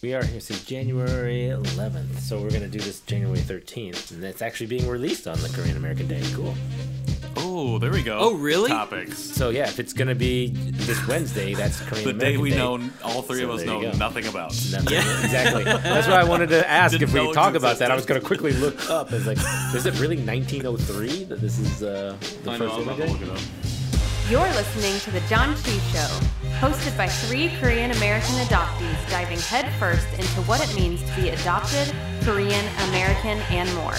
We are here since January 11th, so we're gonna do this January 13th, and it's actually being released on the Korean American Day. Cool. Oh, there we go. Oh, really? Topics. So yeah, if it's gonna be this Wednesday, that's Korean The day we Day. know, all three So of us there you know go. nothing about. Nothing. Yeah. exactly. That's why I wanted to ask Didn't if we know talk about that. I was going to quickly look up. It's like, is it really 1903 that this is uh, the I know, first I'm about to image? look it up. You're listening to The Janchi Show, hosted by three Korean American adoptees diving headfirst into what it means to be adopted, Korean American, and more.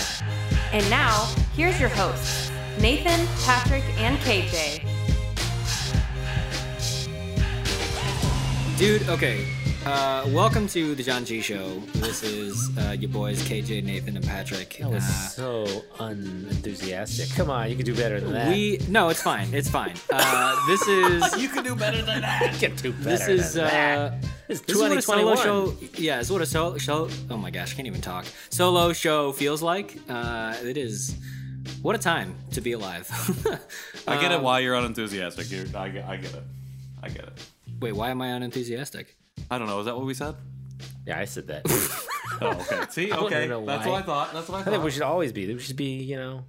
And now, here's your hosts, Nathan, Patrick, and KJ. Dude, okay. Uh, welcome to the Janchi Show. This is uh, your boys KJ, Nathan, and Patrick. That was Uh, so unenthusiastic. Come on, you can do better than that. we no, it's fine. It's fine. Uh, this is You can do better than that. You can do better this is than uh, that. It's this is what a solo show. Yeah, it's what a solo show. Oh my gosh, I can't even talk. Solo show feels like. Uh, it is. What a time to be alive. I get it Um, why you're unenthusiastic. You're, I, I get it. I get it. Wait, why am I unenthusiastic? I don't know. Is that what we said? Yeah, I said that. Oh, okay. See, okay. That's why. what I thought. That's what I I thought. think we should always be. We should be, you know,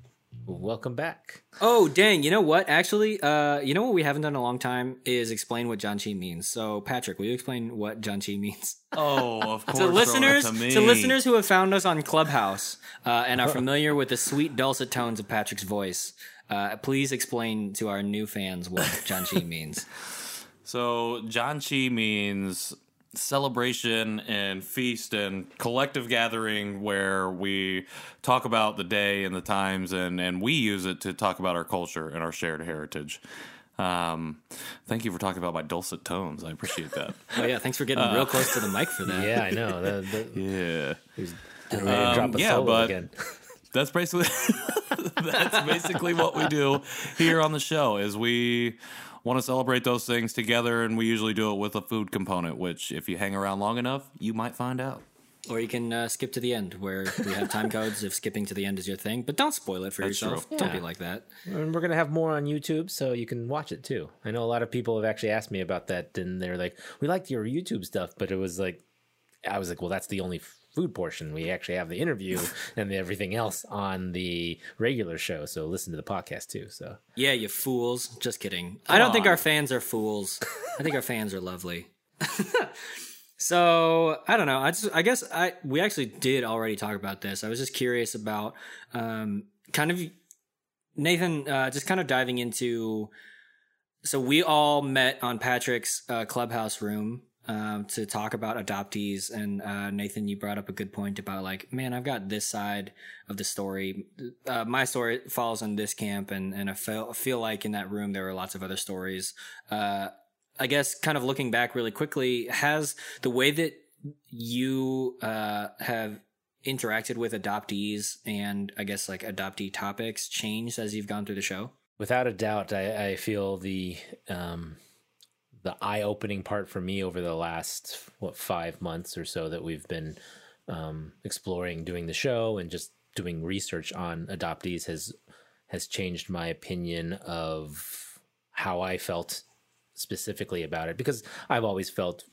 welcome back. Oh dang! You know what? Actually, uh, you know what we haven't done in a long time is explain what Janchi means. So, Patrick, will you explain what Janchi means Oh, of course. to listeners? to, me. To listeners who have found us on Clubhouse uh, and are familiar with the sweet dulcet tones of Patrick's voice, uh, please explain to our new fans what Janchi means. So Janchi means celebration and feast and collective gathering where we talk about the day and the times and, and we use it to talk about our culture and our shared heritage. Um, thank you for talking about my dulcet tones. I appreciate that. Oh yeah, thanks for getting real close to the mic for that. Yeah, I know. The, the, yeah. he's getting drop a yeah, solo but- again. That's basically that's basically what we do here on the show is we want to celebrate those things together and we usually do it with a food component which if you hang around long enough you might find out Or you can uh, skip to the end where we have time codes if skipping to the end is your thing. But don't spoil it for That's yourself. true. Don't be like that. And we're gonna have more on YouTube, so you can watch it too. I know a lot of people have actually asked me about that, and they're like, "We liked your YouTube stuff," but it was like, I was like, "Well, that's the only food portion. We actually have the interview and everything else on the regular show. So listen to the podcast too." So Yeah, you fools. Just kidding. I don't think our fans are fools. I think our fans are lovely. so I don't know. I just I guess I we actually did already talk about this. I was just curious about um kind of Nathan uh just kind of diving into so we all met on Patrick's uh, clubhouse room um, to talk about adoptees, and uh, Nathan, you brought up a good point about like, man, I've got this side of the story. Uh, my story falls on this camp, and and I feel feel like in that room there were lots of other stories. Uh, I guess, kind of looking back really quickly, has the way that you uh, have interacted with adoptees and I guess like adoptee topics changed as you've gone through the show? without a doubt, I, I feel the um, the eye opening part for me over the last what five months or so that we've been um, exploring doing the show and just doing research on adoptees has has changed my opinion of how I felt specifically about it because I've always felt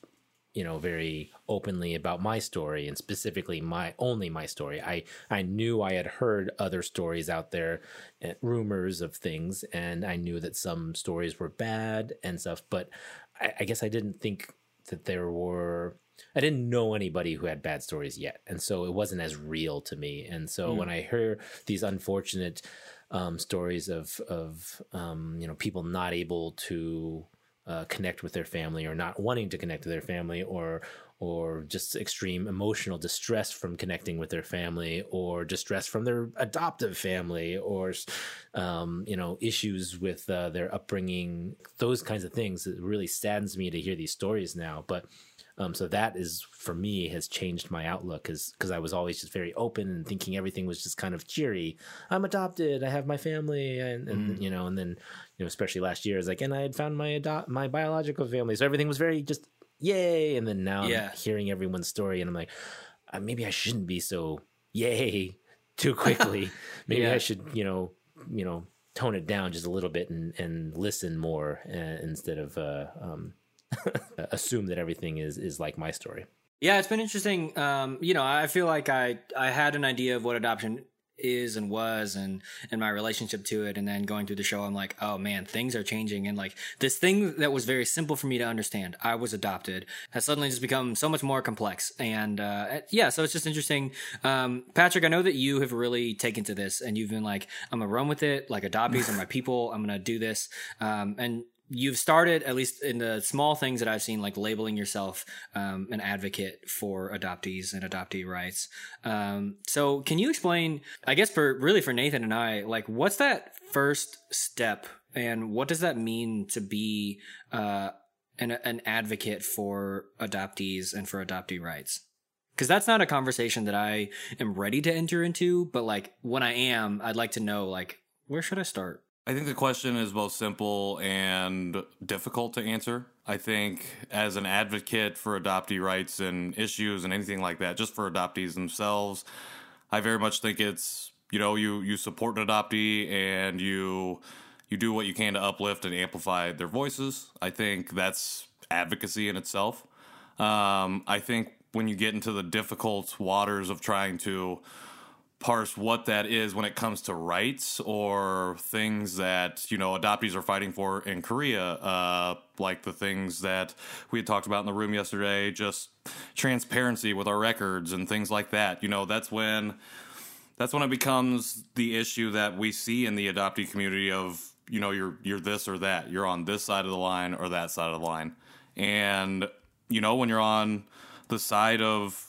you know very openly about my story and specifically my only my story i i knew i had heard other stories out there uh, rumors of things and i knew that some stories were bad and stuff but i, I guess i didn't think that there were I didn't know anybody who had bad stories yet, and so it wasn't as real to me. And so when I hear these unfortunate um, stories of of um, you know people not able to uh, connect with their family or not wanting to connect to their family or or just extreme emotional distress from connecting with their family or distress from their adoptive family or um, you know issues with uh, their upbringing those kinds of things. It really saddens me to hear these stories now but um, so that is for me has changed my outlook because I was always just very open and thinking everything was just kind of cheery. I'm adopted. I have my family, and, and you know, and then you know, especially last year, it's like, and I had found my adopt my biological family, so everything was very just yay. And then now Yeah. I'm hearing everyone's story, and I'm like, uh, maybe I shouldn't be so yay too quickly. maybe Yeah. I should, you know, you know, tone it down just a little bit and and listen more uh, instead of uh, um, assume that everything is is like my story. Yeah, it's been interesting. Um, you know, I feel like I I had an idea of what adoption is and was and and my relationship to it. And then going through the show i'm like oh man things are changing. And like this thing that was very simple for me to understand i was adopted has suddenly just become so much more complex. And uh, yeah so it's just interesting. Um, patrick i know that you have really taken to this and you've been like i'm gonna run with it like adoptees are my people i'm gonna do this. Um, and you've started at least in the small things that I've seen, like labeling yourself um, an advocate for adoptees and adoptee rights. Um, so, can you explain? I guess for really for Nathan and I, like, what's that first step, and what does that mean to be uh, an an advocate for adoptees and for adoptee rights? Because that's not a conversation that I am ready to enter into, but like when I am, I'd like to know like where should I start? I think the question is both simple and difficult to answer. I think as an advocate for adoptee rights and issues and anything like that, just for adoptees themselves, I very much think it's you know you you support an adoptee and you you do what you can to uplift and amplify their voices. I think that's advocacy in itself. Um, I think when you get into the difficult waters of trying to parse what that is when it comes to rights or things that you know adoptees are fighting for in Korea, uh, like the things that we had talked about in the room yesterday, just transparency with our records and things like that. You know, that's when that's when it becomes the issue that we see in the adoptee community of you know you're you're this or that, you're on this side of the line or that side of the line, and you know when you're on the side of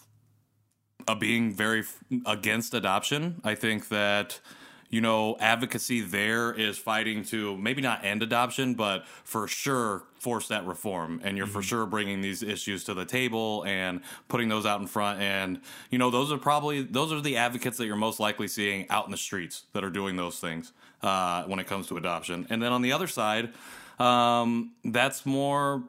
uh, being very f- against adoption. I think that you know advocacy there is fighting to maybe not end adoption, but for sure force that reform. And you're mm-hmm. for sure bringing these issues to the table and putting those out in front. And you know those are probably those are the advocates that you're most likely seeing out in the streets that are doing those things uh, when it comes to adoption. And then on the other side. Um, that's more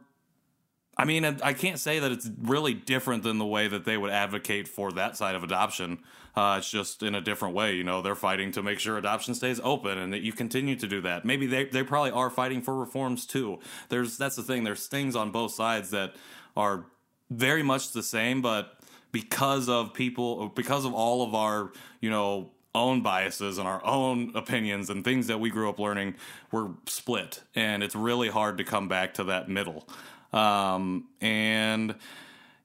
I mean, I can't say that it's really different than the way that they would advocate for that side of adoption. Uh, it's just in a different way. You know, they're fighting to make sure adoption stays open and that you continue to do that. Maybe they, they probably are fighting for reforms too. There's that's the thing. There's things on both sides that are very much the same, but because of people, because of all of our, you know, own biases and our own opinions and things that we grew up learning, we're split, and it's really hard to come back to that middle. Um, and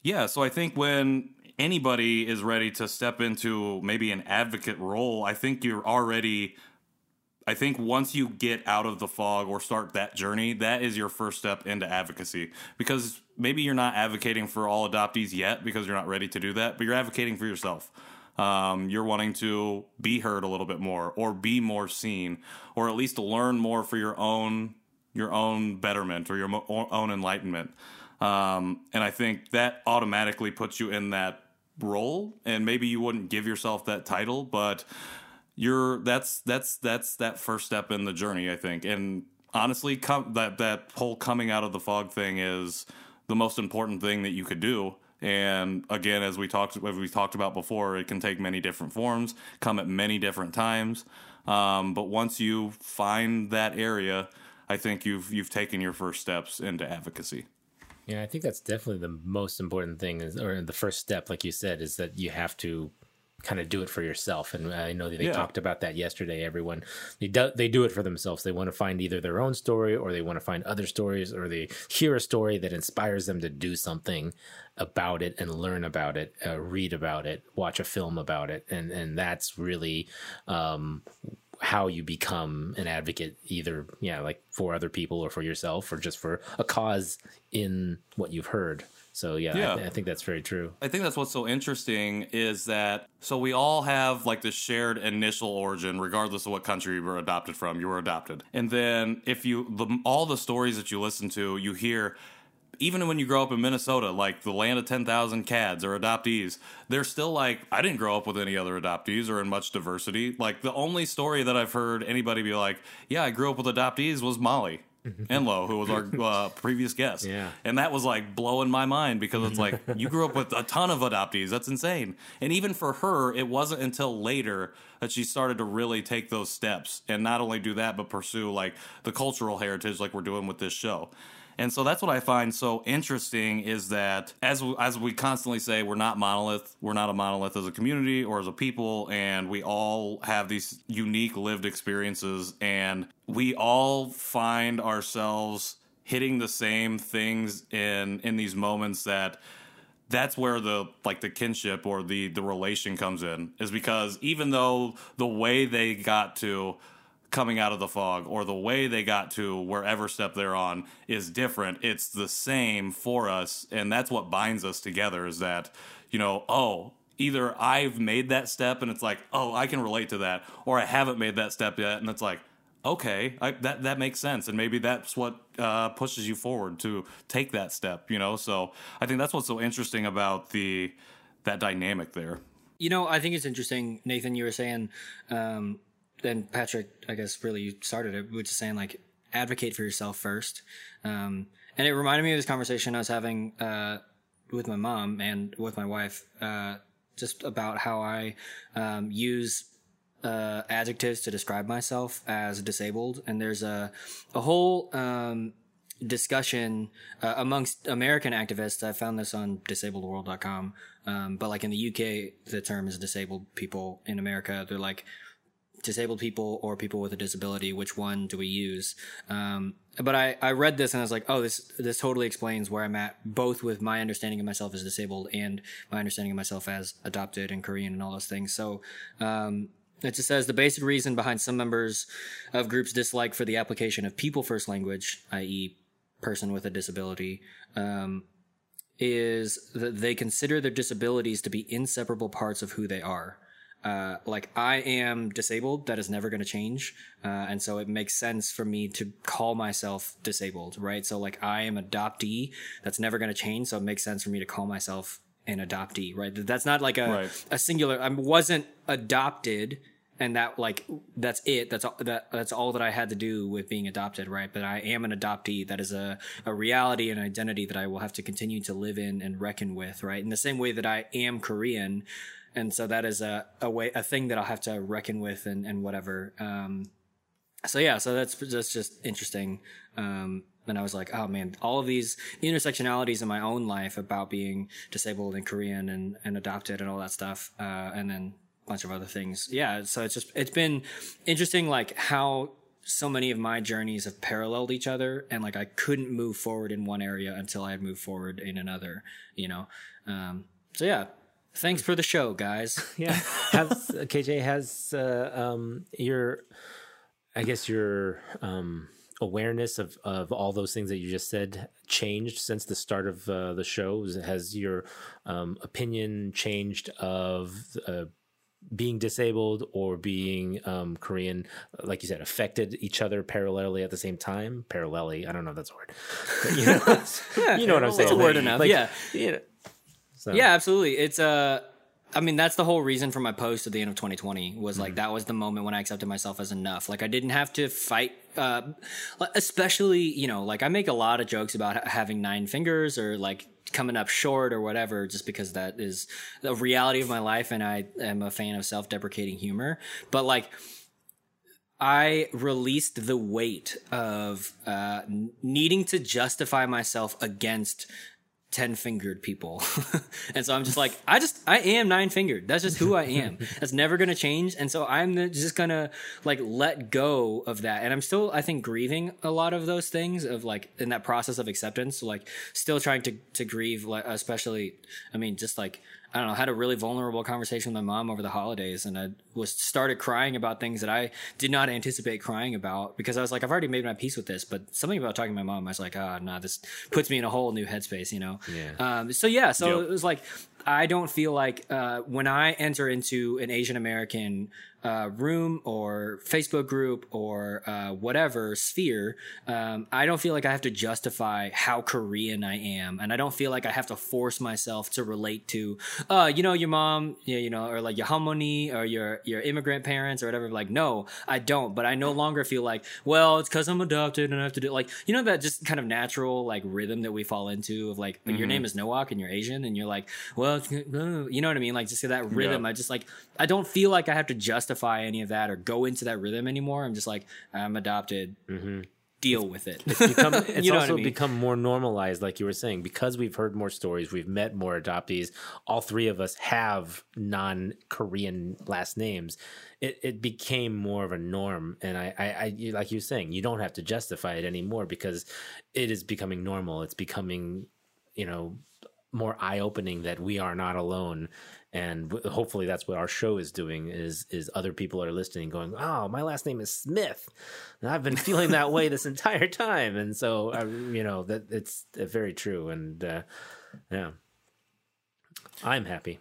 yeah, so I think when anybody is ready to step into maybe an advocate role, I think you're already. I think once you get out of the fog or start that journey, that is your first step into advocacy. Because maybe you're not advocating for all adoptees yet because you're not ready to do that, but you're advocating for yourself. Um, you're wanting to be heard a little bit more or be more seen or at least learn more for your own your own betterment or your own enlightenment. Um, and I think that automatically puts you in that role. And maybe you wouldn't give yourself that title, but you're that's that's that's that first step in the journey. I think. And honestly, com- that that whole coming out of the fog thing is the most important thing that you could do. And again, as we talked as we talked about before, it can take many different forms, come at many different times. Um, but once you find that area, I think you've you've taken your first steps into advocacy. Yeah, I think that's definitely the most important thing, is, or the first step, like you said, is that you have to kind of do it for yourself. And I know that they yeah. talked about that yesterday. Everyone they do they do it for themselves. They want to find either their own story, or they want to find other stories, or they hear a story that inspires them to do something about it and learn about it, uh, read about it, watch a film about it, and and that's really um, how you become an advocate either yeah like for other people or for yourself or just for a cause in what you've heard so yeah, yeah. I, th- I, think that's very true. I think that's what's so interesting is that so we all have like this shared initial origin, regardless of what country you were adopted from. You were adopted, and then if you the, all the stories that you listen to, you hear even when you grow up in Minnesota, like the land of 10,000 KADs or adoptees, they're still like, I didn't grow up with any other adoptees or in much diversity. Like, the only story that I've heard anybody be like, yeah, I grew up with adoptees was Molly. Enlow, who was our uh, previous guest. Yeah. And that was like blowing my mind because it's like, you grew up with a ton of adoptees. That's insane. And even for her, it wasn't until later that she started to really take those steps and not only do that, but pursue like the cultural heritage like we're doing with this show. And so that's what I find so interesting is that as as we constantly say, we're not monolith. We're not a monolith as a community or as a people, and we all have these unique lived experiences, and we all find ourselves hitting the same things in in these moments that that's where the like the kinship or the the relation comes in is because even though the way they got to coming out of the fog or the way they got to wherever step they're on is different. It's the same for us and that's what binds us together is that you know oh either i've made that step and it's like oh i can relate to that or i haven't made that step yet and it's like okay I, that that makes sense. And maybe that's what uh, pushes you forward to take that step you know? So i think that's what's so interesting about the that dynamic there. You know, I think it's interesting, Nathan. You were saying, um, and Patrick, I guess, really started it, which is saying like advocate for yourself first. Um, and it reminded me of this conversation I was having uh, with my mom and with my wife, uh, just about how I um, use uh, adjectives to describe myself as disabled. And there's a a whole um, discussion uh, amongst American activists. I found this on disabledworld.com. Um, but like in the UK, the term is disabled people. In America, they're like disabled people or people with a disability. Which one do we use? Um, but I, I read this and I was like, oh, this this totally explains where I'm at, both with my understanding of myself as disabled and my understanding of myself as adopted and Korean and all those things. So. Um, it just says the basic reason behind some members of groups' dislike for the application of people first language, i.e., person with a disability, um, is that they consider their disabilities to be inseparable parts of who they are. Uh, like I am disabled, that is never going to change, uh, and so it makes sense for me to call myself disabled, right? So like I am adoptee, that's never going to change, so it makes sense for me to call myself an adoptee, right? That's not like a Right. a singular. I wasn't adopted, and that like that's it. That's all that that's all that I had to do with being adopted, right? But I am an adoptee. That is a a reality and identity that I will have to continue to live in and reckon with, right? In the same way that I am Korean, and so that is a a way a thing that I'll have to reckon with and and whatever. Um, so yeah, so that's that's just interesting. Um, and I was like, oh man, all of these intersectionalities in my own life about being disabled and Korean and, and adopted and all that stuff, uh, and then a bunch of other things. Yeah, so it's just it's been interesting, like how so many of my journeys have paralleled each other, and like I couldn't move forward in one area until I had moved forward in another. You know, um, so yeah. Thanks for the show, guys. yeah has kj has uh, um your i guess your um awareness of of all those things that you just said changed since the start of uh, the show has your um opinion changed of uh, being disabled or being um, Korean, like you said, affected each other parallelly at the same time. Parallelly, I don't know if that's a word. But, you know, you know what I'm saying. it's a word Like- enough, like, yeah. you know, so- Yeah, absolutely. It's uh I mean, that's the whole reason for my post at the end of 2020 was Mm-hmm. like that was the moment when I accepted myself as enough. Like I didn't have to fight uh especially, you know, like I make a lot of jokes about having nine fingers or like coming up short or whatever just because that is the reality of my life and I am a fan of self-deprecating humor. But like I released the weight of uh, needing to justify myself against ten fingered people, and so I'm just like, I just I am nine fingered. That's just who I am. That's never gonna change, and so I'm just gonna like let go of that. And I'm still, I think, grieving a lot of those things of like in that process of acceptance. So like, still trying to to grieve, like especially, I mean, just like. I don't know, had a really vulnerable conversation with my mom over the holidays and I was started crying about things that I did not anticipate crying about because I was like, I've already made my peace with this, but something about talking to my mom, I was like, ah, nah, this puts me in a whole new headspace, you know? Yeah. Um, so yeah, so Yep. it was like, I don't feel like, uh, when I enter into an Asian American, uh, room or Facebook group or, uh, whatever sphere, um, I don't feel like I have to justify how Korean I am. And I don't feel like I have to force myself to relate to, uh, you know, your mom, yeah, you know, or like your halmoni or your, your immigrant parents or whatever. Like, no, I don't. But I no longer feel like, well, it's because I'm adopted and I have to do like, you know, that just kind of natural like rhythm that we fall into of like, your name is Nowack and you're Asian and you're like, well, it's, uh, you know what I mean? Like, just that rhythm. Yeah. I just like, I don't feel like I have to justify any of that or go into that rhythm anymore. I'm just like, I'm adopted. Mm-hmm. deal with it. become it's You know what I also mean? become more normalized like you were saying because we've heard more stories we've met more adoptees all three of us have non-korean last names it, it became more of a norm and I, I i like you were saying you don't have to justify it anymore because it is becoming normal it's becoming you know more eye-opening that we are not alone and hopefully that's what our show is doing is is other people are listening going oh my last name is smith and i've been feeling that way this entire time and so I, you know that it's uh, very true and uh, yeah i'm happy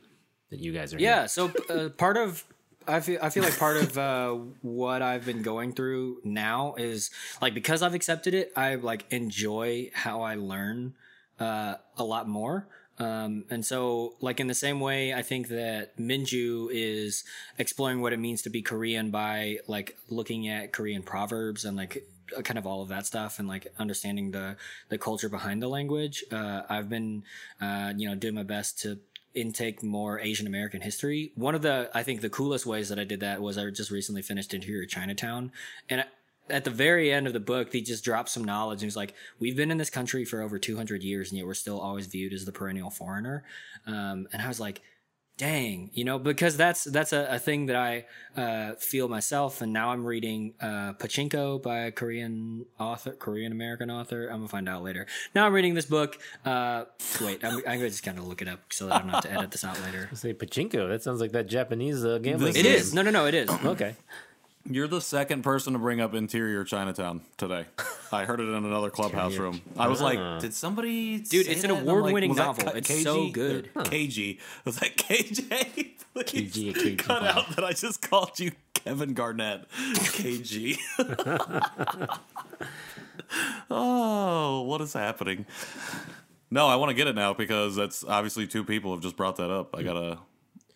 that you guys are Yeah. here. So uh, part of I feel I feel like part of uh, what I've been going through now is like because I've accepted it, I like enjoy how I learn uh, a lot more. Um, and so, like in the same way, I think that Minju is exploring what it means to be Korean by like looking at Korean proverbs and like uh, kind of all of that stuff and like understanding the the culture behind the language. Uh, I've been uh, you know doing my best to intake more Asian American history. One of the I think the coolest ways that I did that was I just recently finished Interior Chinatown, and at the very end of the book, he just dropped some knowledge. And he's like, "We've been in this country for over 200 years, and yet we're still always viewed as the perennial foreigner." Um, and I was like, "Dang," you know, because that's that's a, a thing that I uh, feel myself. And now I'm reading uh, Pachinko by a Korean author, Korean American author. I'm gonna find out later. Now I'm reading this book. Uh, wait, I'm, I'm gonna just kind of look it up so that I don't have to edit this out later. say pachinko that sounds like that japanese uh, gambling This It game. is. No, no, no. It is. okay You're the second person to bring up interior Chinatown today. I heard it in another clubhouse room. I was like, did somebody? Dude, say it's an that? And I'm like, award-winning was novel. K- It's so good. Or KG. Was that KJ? Please KG, KG cut Bob. out that I just called you Kevin Garnett. KG. oh, what is happening? No, I want to get it now because that's obviously two people have just brought that up. I gotta,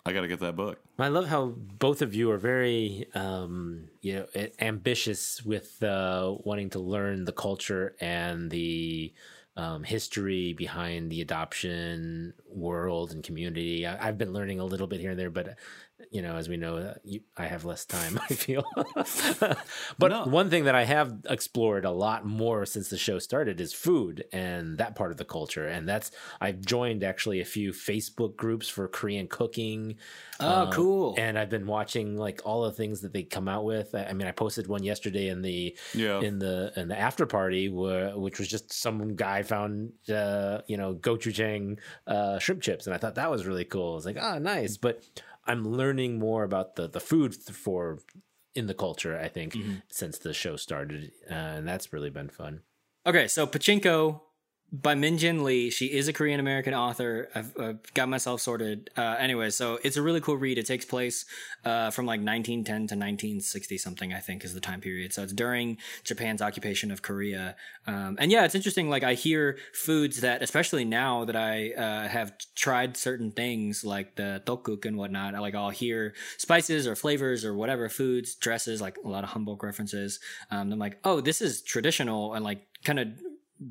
I gotta get that book. I love how both of you are very, um, you know, ambitious with uh, wanting to learn the culture and the um, history behind the adoption world and community. I, I've been learning a little bit here and there, but you know, as we know, uh, you, I have less time. I feel, but No. one thing that I have explored a lot more since the show started is food and that part of the culture, and that's I've joined actually a few Facebook groups for Korean cooking. Oh, Um, cool. And I've been watching like all the things that they come out with. I I mean, I posted one yesterday in the Yeah. in the in the after party, where, which was just some guy found uh, you know gochujang uh, shrimp chips, and I thought that was really cool. I was like, ah, nice. But I'm learning more about the the food for in the culture. I think Mm-hmm. since the show started, uh, and that's really been fun. Okay, so Pachinko by Min Jin Lee. She is a Korean American author. I've, I've got myself sorted. Uh, anyway, so it's a really cool read. It takes place uh, from like 1910 to 1960 something, I think, is the time period. So it's during Japan's occupation of Korea. Um, and yeah, it's interesting. Like I hear foods that, especially now that I uh, have tried certain things like the tteokguk and whatnot, I, like I'll hear spices or flavors or whatever foods, dresses, like a lot of hanbok references. Um, I'm like, oh, this is traditional and like kind of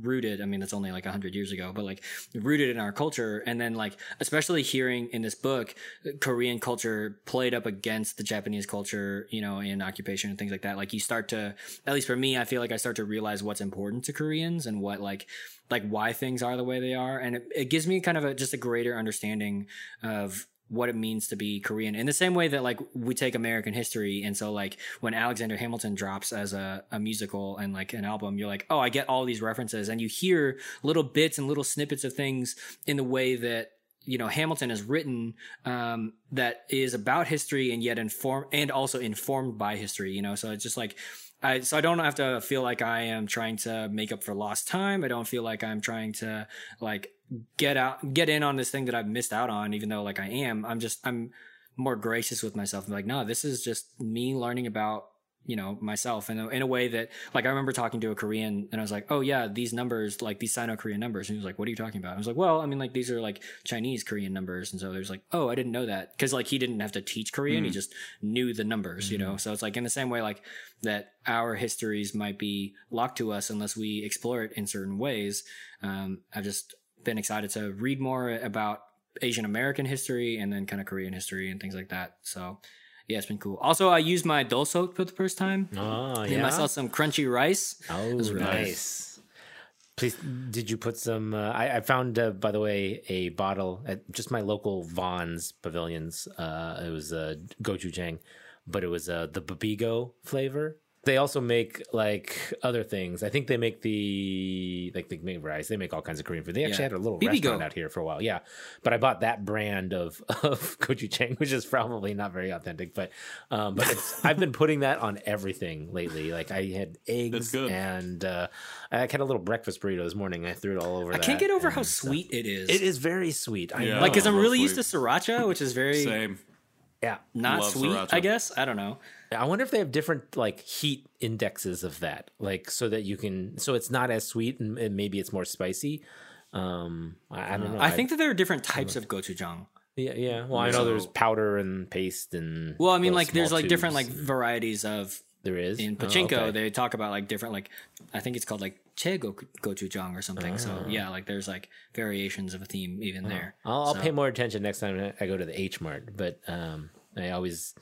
rooted i mean that's only like 100 years ago but like rooted in our culture. And then like especially hearing in this book korean culture played up against the japanese culture you know in occupation and things like that. Like you start to at least for me i feel like i start to realize what's important to koreans and what like like why things are the way they are. And it, it gives me kind of a just a greater understanding of what it means to be Korean in the same way that like we take American history. And so like when Alexander Hamilton drops as a, a musical and like an album, you're like, oh, I get all these references. And you hear little bits and little snippets of things in the way that you know Hamilton is written um, that is about history and yet inform and also informed by history. You know, so it's just like I so I don't have to feel like I am trying to make up for lost time. I don't feel like I'm trying to like get out get in on this thing that I've missed out on, even though like I am. I'm just I'm more gracious with myself. I'm like, no, this is just me learning about you know myself in a, in a way that like I remember talking to a Korean and I was like, oh yeah, these numbers like these Sino-Korean numbers, and he was like, what are you talking about? I was like, well, I mean like these are like Chinese Korean numbers, and so there's like, oh, I didn't know that because like he didn't have to teach Korean, he just knew the numbers, you know. So it's like in the same way like that our histories might be locked to us unless we explore it in certain ways. Um, I've just been excited to read more about Asian American history and then kind of Korean history and things like that. So yeah, it's been cool. Also, I used my dolsot for the first time. Oh, Made yeah. myself some crunchy rice. Oh, was really nice. Please, did you put some? Uh, I, I found, uh, by the way, a bottle at just my local Vons Pavilions. Uh, it was a uh, gochujang, but it was uh, the Bibigo flavor. They also make like other things. I think they make the like they make rice. They make all kinds of Korean food. They actually Yeah. had a little Bibigo. restaurant out here for a while. Yeah, but I bought that brand of of gochujang, which is probably not very authentic. But um, but it's, I've been putting that on everything lately. Like I had eggs good. and uh, I had a little breakfast burrito this morning. I threw it all over. I can't get over how sweet it is. It is very sweet. I Yeah. know. Like, because I'm really sweet. used to sriracha, which is very Same. yeah. not Love sweet. sriracha. I guess I don't know. I wonder if they have different like heat indexes of that, like so that you can, so it's not as sweet and, and maybe it's more spicy. Um, I, I don't know. I think that there are different types of gochujang. yeah, yeah. Well, I know there's powder and paste and. Well, I mean, like there's like different like varieties of there is in Oh, pachinko. okay. They talk about like different like I think it's called like che go- gochujang or something. So Ah. yeah, like there's like variations of a theme even there. I'll, I'll pay more attention next time I go to the H Mart, but um, I always,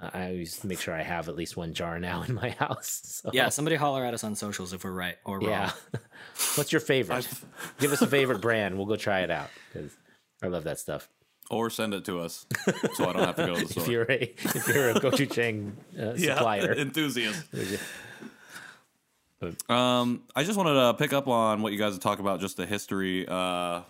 I always make sure I have at least one jar now in my house. So. Yeah, somebody holler at us on socials if we're right or wrong. Yeah. What's your favorite? Give us a favorite brand. We'll go try it out because I love that stuff. Or send it to us so I don't have to go to the store. If you're a if you're a gochujang uh, supplier, enthusiast. Um, I just wanted to pick up on what you guys have talked about, just the history, uh,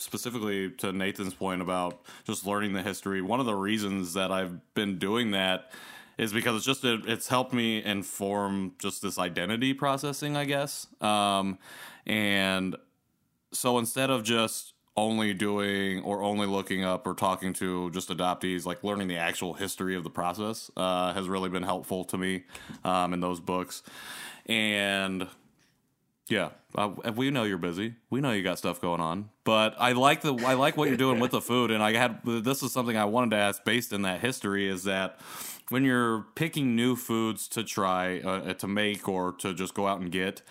specifically to Nathan's point about just learning the history. One of the reasons that I've been doing that is because it's just it's helped me inform just this identity processing, I guess. Um, and so instead of just only doing or only looking up or talking to just adoptees, like learning the actual history of the process uh, has really been helpful to me um, in those books. And yeah, uh, we know you're busy. We know you got stuff going on, but I like the I like what you're doing with the food. And I had this is something I wanted to ask based in that history is that when you're picking new foods to try uh, to make or to just go out and get,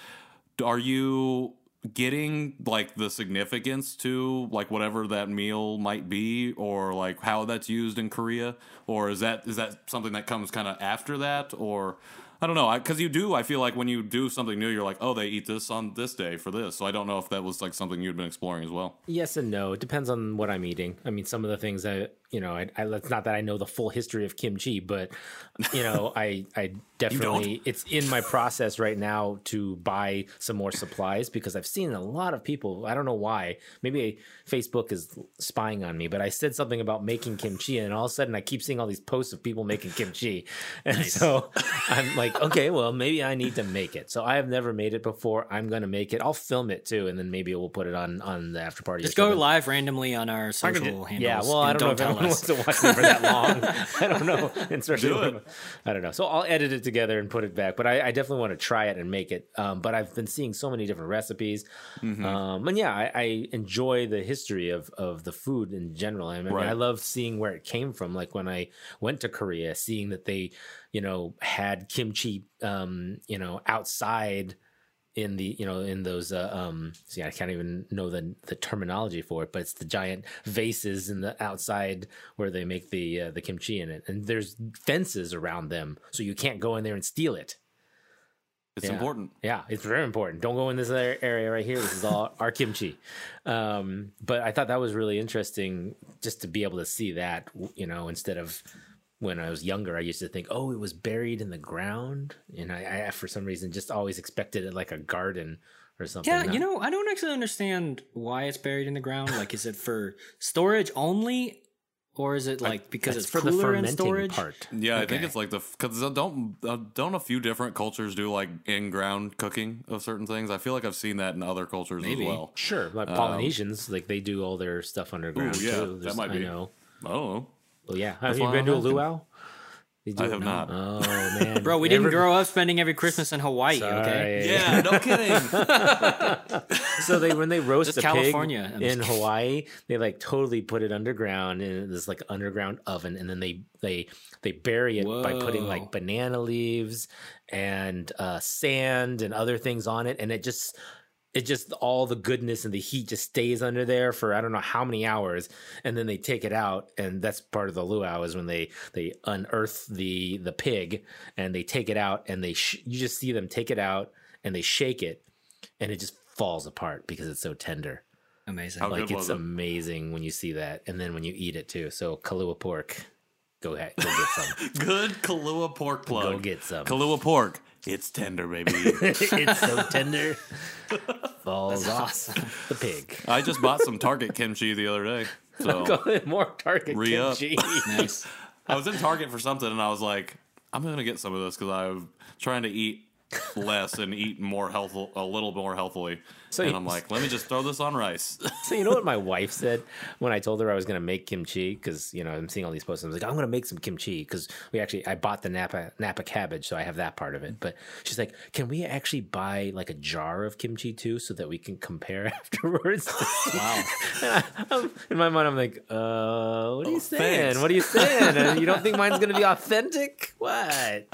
are you getting like the significance to like whatever that meal might be or like how that's used in Korea or is that is that something that comes kind of after that or I don't know because you do I feel like when you do something new you're like oh they eat this on this day for this so I don't know if that was like something you'd been exploring as well yes and no. It depends on what I'm eating. I mean, some of the things I you know, I, I it's not that I know the full history of kimchi, but you know, I I definitely it's in my process right now to buy some more supplies because I've seen a lot of people. I don't know why. Maybe Facebook is spying on me, but I said something about making kimchi, and all of a sudden I keep seeing all these posts of people making kimchi, and so I'm like, okay, well, maybe I need to make it. So I have never made it before. I'm gonna make it. I'll film it too, and then maybe we'll put it on on the after party. Just go live randomly on our social handles. Yeah, well, I don't, know if anyone us. wants to watch me for that long. I don't know. Especially Do it. I don't know. So I'll edit it together and put it back. But I, I definitely want to try it and make it. Um, but I've been seeing so many different recipes. Mm-hmm. Um, and yeah, I, I enjoy the history of, of the food in general. I mean, Right. I love seeing where it came from. Like when I went to Korea, seeing that they, you know, had kimchi, um, you know, outside in the you know in those uh, um see I can't even know the the terminology for it but it's the giant vases in the outside where they make the uh, the kimchi in it and there's fences around them so you can't go in there and steal it it's Yeah. important yeah, it's very important. Don't go in this area right here. This is all our kimchi. Um, but I thought that was really interesting just to be able to see that, you know, instead of when I was younger, I used to think, oh, it was buried in the ground. And I, I for some reason, just always expected it like a garden or something. Yeah, Not- you know, I don't actually understand why it's buried in the ground. Like, is it for storage only, or is it like because that's it's for the cooler in fermenting storage? part. Yeah, I think it's like the because don't uh, don't a few different cultures do like in ground cooking of certain things. I feel like I've seen that in other cultures Maybe. as well. Sure, like Polynesians, like they do all their stuff underground Um, Ooh, yeah, too. that might be. I know. I don't know. Well, yeah. Have you been to a I'm asking. luau? They do I have now. not. Oh man, Bro, we didn't grow up spending every Christmas in Hawaii. Okay, Yeah, no kidding. so they when they roast Just a California. Pig in. Hawaii, they like totally put it underground in this like underground oven, and then they they they bury it by putting like banana leaves and uh, sand and other things on it, and it just it just all the goodness and the heat just stays under there for I don't know how many hours, and then they take it out, and that's part of the luau is when they they unearth the the pig and they take it out, and they sh- you just see them take it out and they shake it, and it just falls apart because it's so tender. Amazing. How Like it's was it? amazing when you see that, and then when you eat it too. So Kalua pork, go ahead, go get some. Good Kalua pork plug. Go get some. Kalua pork. It's tender, baby. it's so tender, falls That's off awesome. the pig. I just bought some Target kimchi the other day. Go So ahead, more Target Re-up. kimchi. Nice. I was in Target for something and I was like, I'm going to get some of this because I'm trying to eat less and eat more healthful, a little more healthily. So and you- I'm like, let me just throw this on rice. So you know what my wife said when I told her I was going to make kimchi because you know I'm seeing all these posts. I was like, I'm going to make some kimchi because we actually I bought the Napa Napa cabbage, so I have that part of it. But she's like, can we actually buy like a jar of kimchi too, so that we can compare afterwards? Wow. I'm- in my mind, I'm like, uh, what are you Oh, saying? thanks. What are you saying? You don't think mine's going to be authentic? What?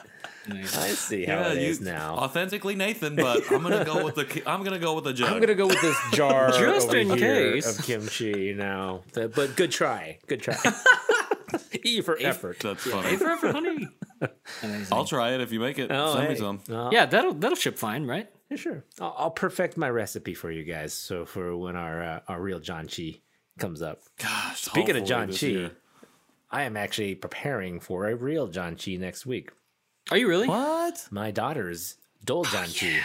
I see how it is now. Authentically Nathan, but I'm gonna go with the I'm gonna go with the jug. I'm gonna go with this jar Just over in here case. of kimchi now. But but good try, good try. E for effort. That's Hey, funny. for effort, honey. Amazing. I'll try it if you make it. Oh, Send me some. Uh, yeah, that'll that'll ship fine, right? yeah, sure. I'll, I'll perfect my recipe for you guys. So for when our uh, our real John Chi comes up, Gosh, Speaking of hopefully John Chi, year. I am actually preparing for a real John Chi next week. Are you really? What? My daughter's Dol John Chi.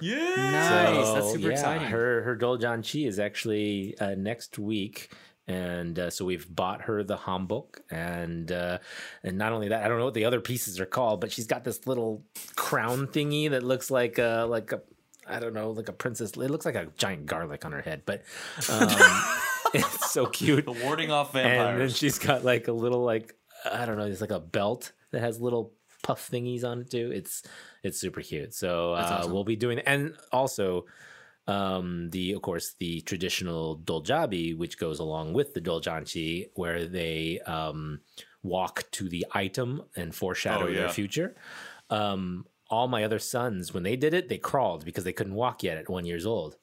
Yeah. Nice. That's super yeah, exciting. Her her Dol Janchi is actually uh, next week, and uh, so we've bought her the hanbok, and uh, and not only that, I don't know what the other pieces are called, but she's got this little crown thingy that looks like a like a I don't know like a princess. It looks like a giant garlic on her head, but um, it's so cute. The warding off vampires. And then she's got like a little like I don't know, it's like a belt that has little puff thingies on it too. It's it's super cute. So uh, awesome. we'll be doing and also um the of course the traditional doljabi which goes along with the doljanchi where they um walk to the item and foreshadow Oh, their future um all my other sons when they did it they crawled because they couldn't walk yet at one years old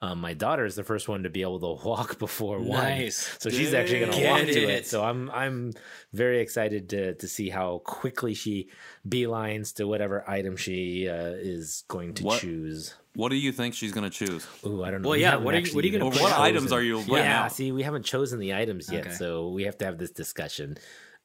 um, my daughter is the first one to be able to walk before one, Nice. so she's actually going to Get walk to it. it. So I'm I'm very excited to to see how quickly she beelines to whatever item she uh, is going to What? choose. What do you think she's gonna choose? Ooh, I don't know. Well, We yeah, what are you- what are you gonna what items are you? yeah, right now? see, we haven't chosen the items yet, Okay. so we have to have this discussion.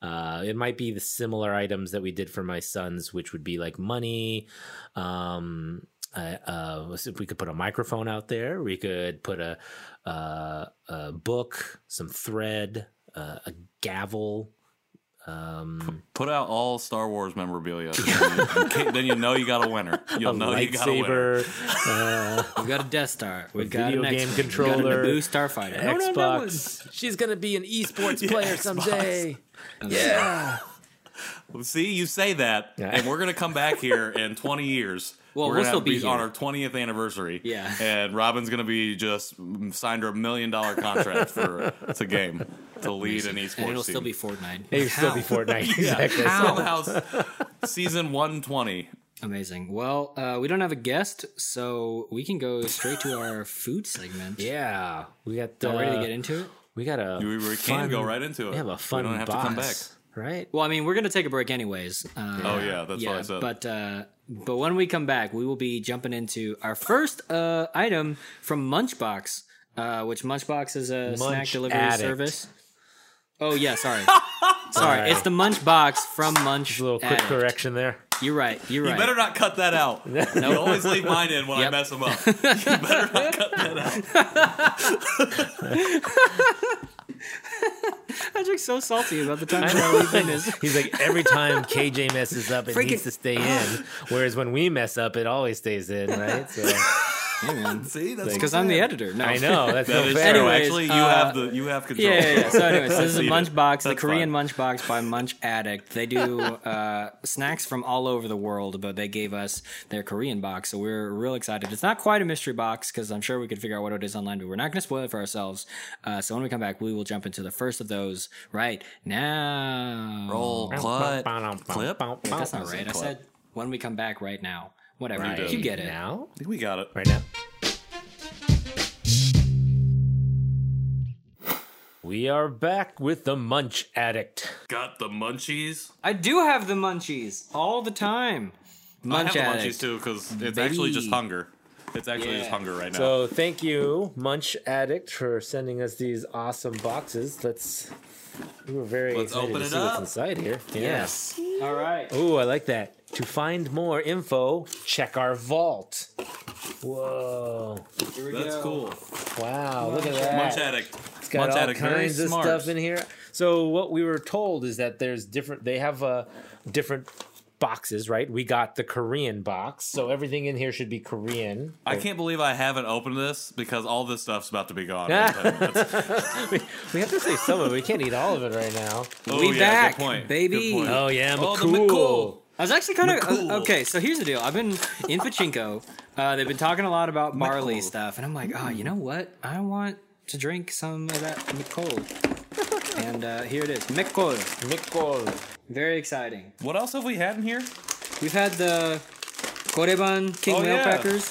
Uh, it might be the similar items that we did for my sons, which would be like money. Um, uh, uh, if we could put a microphone out there. We could put a, uh, a book, some thread, uh, a gavel. Um, Put out all Star Wars memorabilia. then, you, know you got a winner. You'll a know you got a winner. uh, We've got a Death Star. We've got video an game X-Wing. controller, We've got a Naboo Starfighter. I don't know that one. Xbox. She's gonna be an esports Yeah, player Xbox. someday. Yeah. See, you say that, Yeah. and we're gonna come back here in 20 years. Well, we're we'll gonna still have- be on our 20th anniversary. Yeah. and Robin's gonna be just signed her a million dollar contract for to game to lead an esports And it'll team. still be Fortnite. It would still be Fortnite. yeah, Exactly. Somehow, season 120. Amazing. Well, uh, we don't have a guest, so we can go straight to our food segment. Yeah, we got. Y'all Uh, ready to get into it? We got a. We, we can fun- go right into it. We have a fun We don't have boss, to come back. right? Well, I mean, we're gonna take a break anyways. Uh, Oh yeah, that's what I said. But uh, but when we come back, we will be jumping into our first uh, item from Munchbox, uh, which Munchbox is a snack delivery Addict. service. Oh yeah, sorry, Sorry. sorry. It's the Munchbox from Munch. Just a little quick Addict. correction there. You're right. You're right. you better not cut that out. You always leave mine in when I mess them up. You better not cut that out. Patrick's so salty about the time I leave in his. He's like every time KJ messes up, it Freaking- needs to stay in. Whereas when we mess up, it always stays in, right? So Hey man, See, that's because I'm the editor. No, I know that's That no is fair. true. Anyways, Actually, you uh, have the you have control. Yeah, yeah, yeah. So, anyways, this is a Conceded. Munchbox, the Korean fine. Munchbox by Munch Addict. They do uh, snacks from all over the world, but they gave us their Korean box, so we're real excited. It's not quite a mystery box because I'm sure we could figure out what it is online, but we're not going to spoil it for ourselves. Uh, so when we come back, we will jump into the first of those right now. Roll cut clip. Wait, that's not right. I said when we come back right now. Whatever. Right. You get it. Now? I think we got it. Right now. We are back with the Munch Addict. Got the munchies? I do have the munchies all the time. Munch I have addict. the munchies too because it's Baby. actually just hunger. It's actually yeah. just hunger right now. So thank you, Munch Addict, for sending us these awesome boxes. Let's. We were very Let's excited to see up. what's inside here. Yeah. Yes. All right. Oh, I like that. To find more info, check our vault. Whoa! Here we That's go. cool. Wow! Look at that. Munch addict. It's got Munch all addict. Very kinds of smart. stuff in here. So what we were told is that there's different. They have uh, different boxes, right? We got the Korean box, so everything in here should be Korean. I can't believe I haven't opened this because all this stuff's about to be gone. in 10 minutes. we, we have to say some of it. We can't eat all of it right now. Oh, We yeah, back, good point. baby. Good point. Oh yeah, Oh, the McCol. I was actually kind of McCol. okay. So here's the deal. I've been in Pachinko. Uh, they've been talking a lot about barley McCol. stuff, and I'm like, oh, you know what? I want to drink some of that McCol. and uh, here it is, McCol. McCol. Very exciting. What else have we had in here? We've had the Koreban King Oh, Whale yeah. Crackers.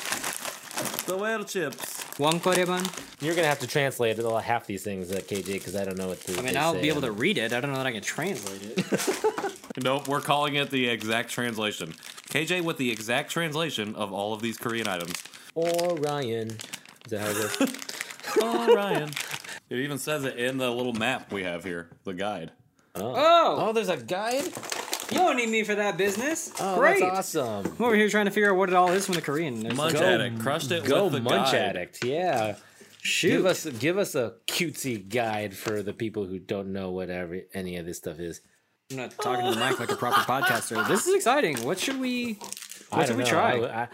The whale chips. One Koreban. You're gonna have to translate a little- half these things, uh, KJ, because I don't know what. to. I mean, I'll be able to read it. I don't know that I can translate it. Nope, we're calling it the exact translation. KJ with the exact translation of all of these Korean items. Orion. Is that how it goes? Oh, Ryan. It even says it in the little map we have here, the guide. oh, oh, there's a guide. You don't need me for that business. Oh, Great. that's awesome. I'm over here trying to figure out what it all is from the Korean. There's Munch like- Addict crushed it Go with the Munch guide. Addict. Yeah. Shoot. Give us give us a cutesy guide for the people who don't know what every, any of this stuff is. I'm not talking to the mic like a proper podcaster. This is exciting. What should we? What should we know. try? I,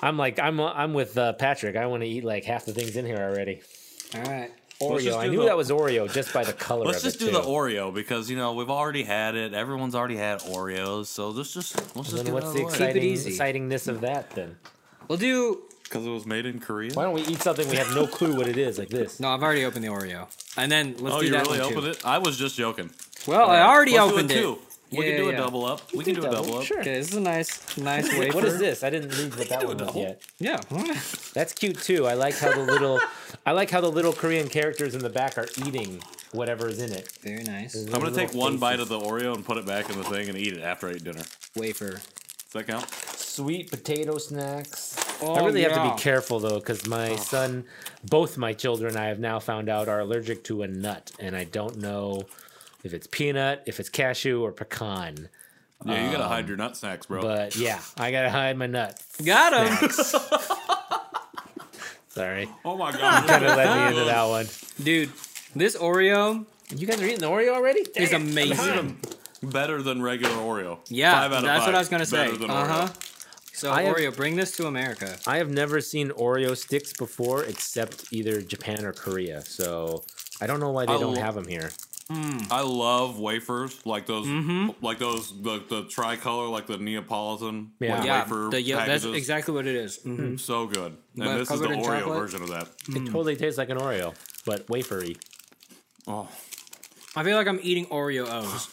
I, am like I'm I'm with uh, Patrick. I want to eat like half the things in here already. All right. Let's Oreo. I knew the- that was Oreo just by the color Let's of just it. do the. Oreo because you know we've already had it. Everyone's already had Oreos, so let's just let's just Then get what's it out the of the way. exciting easy. excitingness of that then? We'll do. Because it was made in Korea. Why don't we eat something we have no clue what it is like this? No, I've already opened the Oreo, and then let's do it. Oh, do you that really one opened too. it? I was just joking. Well, I already Let's opened do a it. two. We Yeah, can do yeah. a double up. We can do a double up. Sure. Okay, this is a nice, nice wafer. What is this? I didn't read what that one was double. yet. Yeah. That's cute too. I like how the little, I like how the little Korean characters in the back are eating whatever is in it. Very nice. I'm gonna take one bite of the Oreo and put it back in the thing and eat it after I eat dinner. Wafer. Does that count? Sweet potato snacks. Oh, I really have to be careful though, because my oh. son, both my children, I have now found out are allergic to a nut, and I don't know if it's peanut, if it's cashew, or pecan. Yeah, you gotta um, hide your nut snacks, bro. But yeah, I gotta hide my nut. Got him, Sorry, oh my god, You kind of led me into that one. dude. This Oreo You guys are eating the Oreo already? is Dang it. amazing. better than regular Oreo. Yeah, Five out of that's five. what I was gonna say. Uh huh. So I have- Oreo, bring this to America. I have never seen Oreo sticks before, except either Japan or Korea. So I don't know why they I don't lo- have them here. I love wafers like those, mm-hmm. like those the, the tricolor, like the Neapolitan Yeah. like, Yeah, wafer the, yeah, that's exactly what it is. Mhm. so good. But And this is the Oreo chocolate? version of that. It mm. totally tastes like an Oreo, but wafery. Oh, I feel like I'm eating Oreo O's.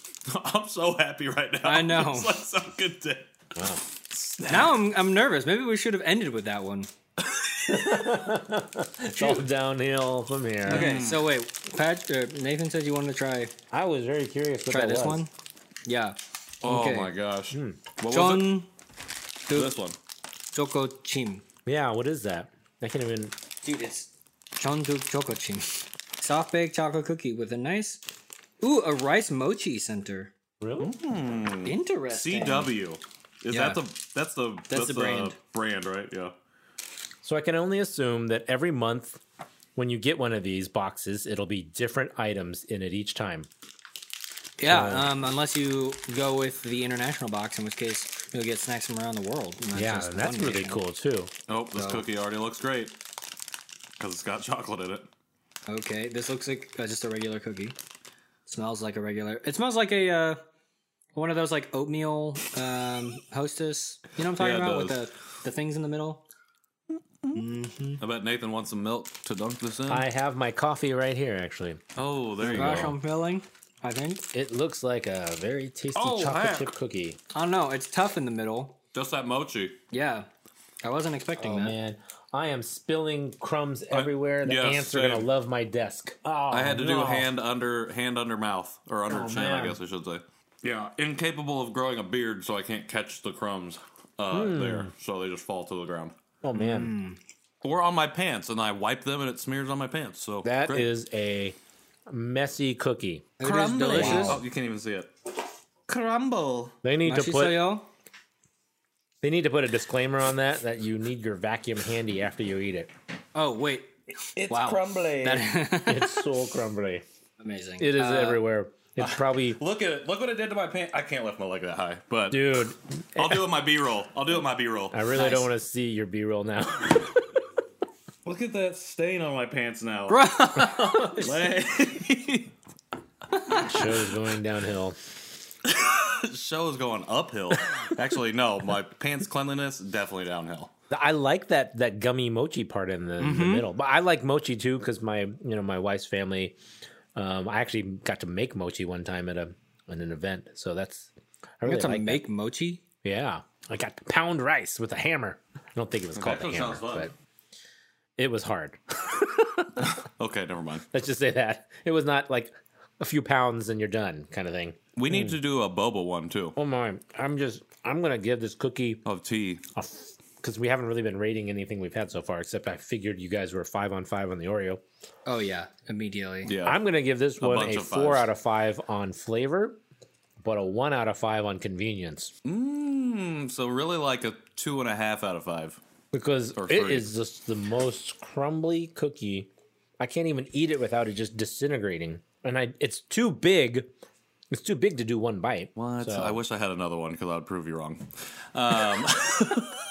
I'm so happy right now. I know. It's like some good day. Now I'm I'm nervous. Maybe we should have ended with that one. It's all downhill from here. Okay, so wait, Pat, uh, Nathan said you wanted to try I was very curious what try that this was. one. Yeah, Oh Okay. my gosh. Hmm. What was John it? This one. Choco Chim. Yeah, what is that? I can't even. Dude, it's John Duke Choco Chim. Soft baked chocolate cookie with a nice, ooh, a rice mochi center. Really? Interesting. CW. Is Yeah. that the that's the That's the brand. brand, right? Yeah. So I can only assume that every month, when you get one of these boxes, it'll be different items in it each time. Yeah, So- um, unless you go with the international box, in which case you'll get snacks from around the world. not Yeah, and that's really nation. cool too. Oh, this So- cookie already looks great because it's got chocolate in it. Okay, this looks like uh, just a regular cookie. Smells like a regular. It smells like a uh, one of those like oatmeal um, hostess. You know what I'm talking Yeah, it about with the the things in the middle. I bet Nathan wants some milk to dunk this in. I have my coffee right here, actually. oh, there you Gosh, go. I'm filling. I think. It looks like a very tasty Oh, chocolate heck. chip cookie. I don't know. It's tough in the middle. Just that mochi. Yeah, I wasn't expecting Oh that. man, I am spilling crumbs everywhere. The yes, ants are gonna love my desk. Oh, I had to do no. hand under hand under mouth or under Oh, chin, I guess I should say. Yeah, incapable of growing a beard, so I can't catch the crumbs uh, Hmm. there, so they just fall to the ground. Oh man, Or on my pants, and I wipe them, and it smears on my pants. So that great. is a messy cookie. It is delicious. Oh, you can't even see it. Crumble. They need to put soyo. they need to put a disclaimer on that that you need your vacuum handy after you eat it. Oh wait, It's Wow. crumbly. that It's so crumbly. amazing. It is Uh, everywhere. It's probably Look at it. Look what it did to my pants. I can't lift my leg that high, but dude. I'll do it my B roll. I'll do it with my B roll. I really Nice. don't want to see your B roll now. Look at that stain on my pants now. Bro, Leg. Show's going downhill. show is going uphill. Actually, no. My pants cleanliness definitely downhill. I like that that gummy mochi part in the, in the mm-hmm. middle, but I like mochi too because my you know my wife's family. Um, I actually got to make mochi one time at a at an event, so that's I you really got to like that. make mochi. Yeah, I got to pound rice with a hammer. I don't think it was called a hammer, fun. but it was hard. Okay, never mind. Let's just say that it was not like a few pounds and you're done kind of thing. We need to do a boba one too Oh my! I'm just I'm gonna give this cookie of tea. Because we haven't really been rating anything we've had so far, except I figured you guys were five on five on the Oreo. Oh yeah, immediately. Yeah, I'm gonna give this one a of four fives. out of five on flavor, but a one out of five on convenience Mm, so really like a two and a half out of five. because Or it three. is just the most crumbly cookie. I can't even eat it without it just disintegrating, and I it's too big. It's too big to do one bite. What? So- I wish I had another one because I would prove you wrong. Um,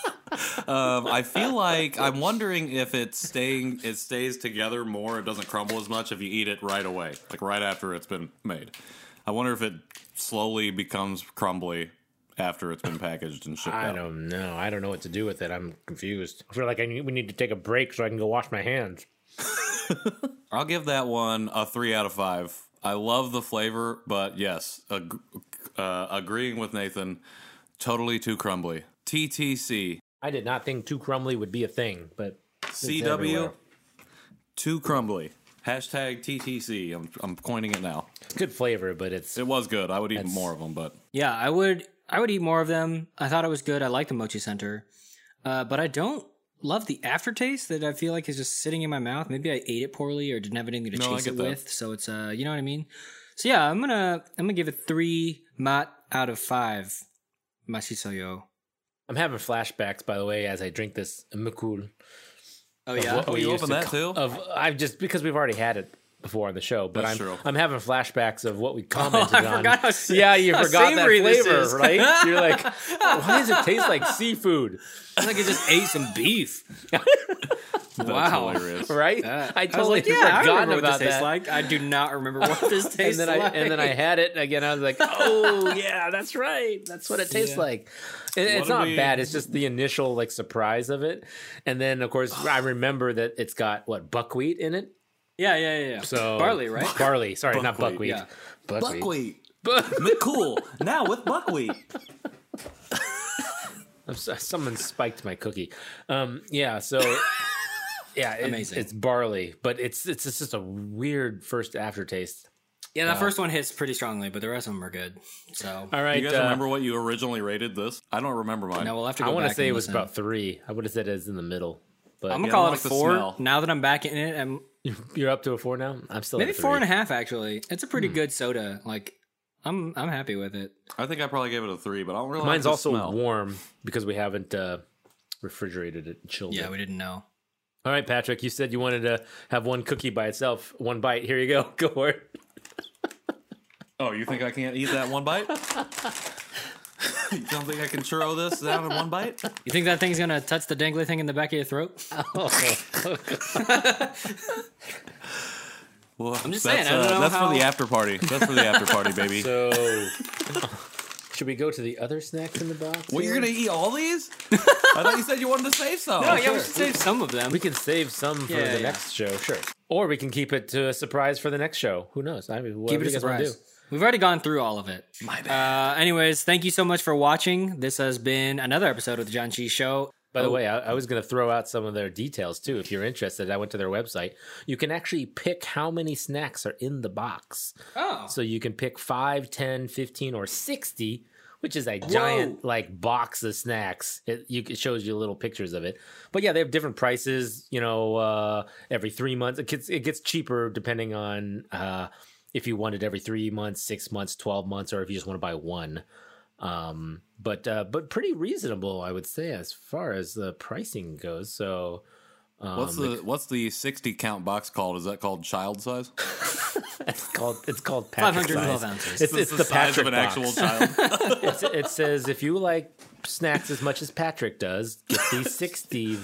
um, I feel like I'm wondering if it's staying, it stays together more. It doesn't crumble as much if you eat it right away, like right after it's been made. I wonder if it slowly becomes crumbly after it's been packaged and shipped I out. don't know. I don't know what to do with it. I'm confused. I feel like I need, we need to take a break so I can go wash my hands. I'll give that one a three out of five. I love the flavor, but yes, ag- uh, agreeing with Nathan, totally too crumbly. TTC, I did not think too crumbly would be a thing, but CW, too crumbly. Hashtag TTC. I'm, I'm coining it now. It's good flavor, but it's It was good. I would eat more of them, but Yeah, I would. I would eat more of them. I thought it was good. I like the mochi center, uh, but I don't love the aftertaste that I feel like is just sitting in my mouth. Maybe I ate it poorly or didn't have anything to No, chase it that. with. So it's uh, you know what I mean. So yeah, I'm gonna I'm gonna give it three mat out of five. Mashisoyo. I'm having flashbacks, by the way, as I drink this McCol. Oh yeah. what Oh, we you used opened that ca- too? Of I've just because we've already had it before on the show, but That's I'm true. I'm having flashbacks of what we commented I on. how yeah, you forgot that flavor, right? You're like, why does it taste like seafood? It's like I just ate some beef. wow. hilarious. Right? Uh, I totally like, yeah, I forgotten what about this tastes that. like. I do not remember what this and tastes then I like. and then I had it again. I was like, "Oh yeah, that's right. That's what it tastes Yeah. like." It, it's not we- bad. It's just the initial like surprise of it, and then of course I remember that it's got what buckwheat in it. Yeah, yeah, yeah, yeah. So barley, right? Barley. Sorry, not Buckwheat, buckwheat. yeah. Buckwheat. Buckwheat. cool. Now with buckwheat. Someone spiked my cookie. Um, yeah. So. Yeah, it- Amazing. It's barley, but it's it's just a weird first aftertaste. Yeah, that first one hits pretty strongly, but the rest of them are good. So All right, You guys uh, remember what you originally rated this? I don't remember mine. No, we'll have to I want to say it was listen. about three. I would have said it's in the middle, but I'm gonna Yeah, call it a like the four. smell. Now that I'm back in it, I'm you're up to a four now. I'm still maybe at a four and a three. half. Actually, it's a Hmm. pretty good soda. Like I'm I'm happy with it. I think I probably gave it a three, but I don't really. Mine's like also smell. warm because we haven't uh, refrigerated it, and chilled it. Yeah, it. we didn't know. All right, Patrick, you said you wanted to have one cookie by itself, one bite. Here you go. Go for it. Oh, you think I can't eat that one bite? you don't think I can churro this down in one bite? You think that thing's gonna touch the dangly thing in the back of your throat? Well, I'm just that's, saying, I don't uh, know that's how- for the after party. That's for the after party, baby. So, should we go to the other snacks in the box? well, you're here? gonna eat all these? I thought you said you wanted to save some. Oh yeah, we should save some of them. We can save some for Yeah, the yeah. next show, sure. Or we can keep it to a surprise for the next show. Who knows? I mean, Keep whatever it a you guys wanna surprise. We've already gone through all of it. My bad. Uh, anyways, thank you so much for watching. This has been another episode of the Janchi Show. By the Oh. way, I, I was going to throw out some of their details too. If you're interested, I went to their website. You can actually pick how many snacks are in the box. Oh, So you can pick 5, 10, 15, or 60, which is a giant like box of snacks. It, you, it shows you little pictures of it. But yeah, they have different prices, you know, uh, every three months. It gets, it gets cheaper depending on uh, if you want it every three months, six months, 12 months, or if you just want to buy one. Um, but uh, but pretty reasonable, I would say, as far as the pricing goes. So um, What's the what's the sixty count box called? Is that called child size? it's called it's called Patrick 512 ounces. It's, it's the, size Patrick of an box. actual child. It's, it says if you like snacks as much as Patrick does, get the 60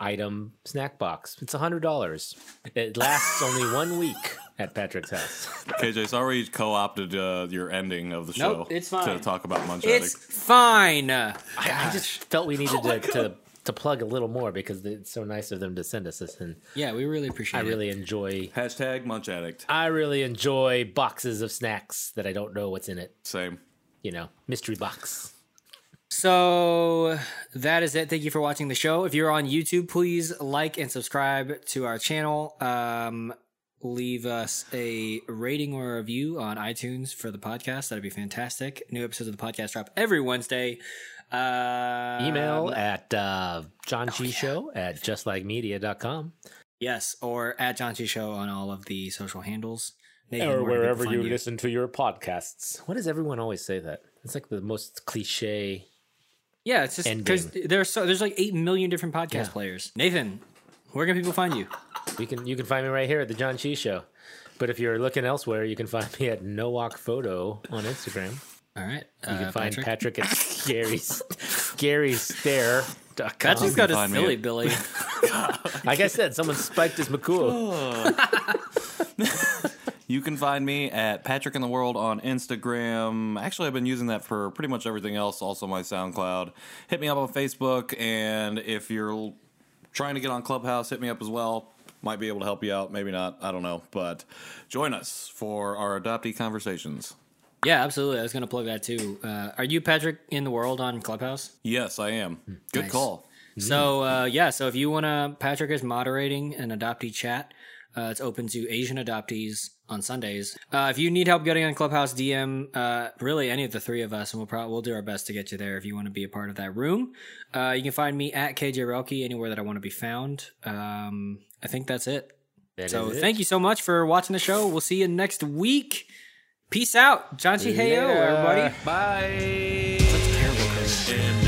item snack box. It's $100. It lasts only one week at Patrick's house. KJ, sorry, you co-opted uh, your ending of the show. Nope, it's fine. To talk about Munch it's Addict. fine. I, I just felt we needed Oh to, to, to plug a little more because it's so nice of them to send us this. And Yeah, we really appreciate it. I it. really enjoy. Hashtag Munch Addict. I really enjoy boxes of snacks that I don't know what's in it. Same. You know, mystery box. So that is it. Thank you for watching the show. If you're on YouTube, please like and subscribe to our channel. Um, leave us a rating or a review on iTunes for the podcast. That'd be fantastic. New episodes of the podcast drop every Wednesday. Uh, Email at uh, Janchi Show at justlikemedia.com. yes, or at Janchi Show on all of the social handles. Nathan, or where wherever find you, listen to your podcasts. Why does everyone always say that? It's like the most cliche. Yeah, it's just because there's so there's like eight million different podcast Yeah. players. Nathan, where can people find you? You can you can find me right here at the Janchi Show. But if you're looking elsewhere, you can find me at Nowack Photo on Instagram. All right, You can uh, find Patrick. Patrick, at Scary Scary Stare.com. Patrick's got a find silly at- Billy. Like I said, someone spiked his McCol. You can find me at Patrick in the World on Instagram. Actually, I've been using that for pretty much everything else. Also, my SoundCloud. Hit me up on Facebook, and if you're trying to get on Clubhouse, hit me up as well. Might be able to help you out, maybe not. I don't know, but join us for our adoptee conversations. Yeah, absolutely. I was going to plug that too. Uh, are you Patrick in the world on Clubhouse? Yes, I am. Good Nice. call. So uh, yeah, so if you want to, Patrick is moderating an adoptee chat. Uh, it's open to Asian adoptees on Sundays. Uh, if you need help getting on Clubhouse, DM uh, really any of the three of us, and we'll probably we'll do our best to get you there if you want to be a part of that room. Uh, you can find me at KJ Relke anywhere that I want to be found. Um, I think that's it. That so it. thank you so much for watching the show. We'll see you next week. Peace out, Janchi Heyo, everybody. Bye. Terrible. And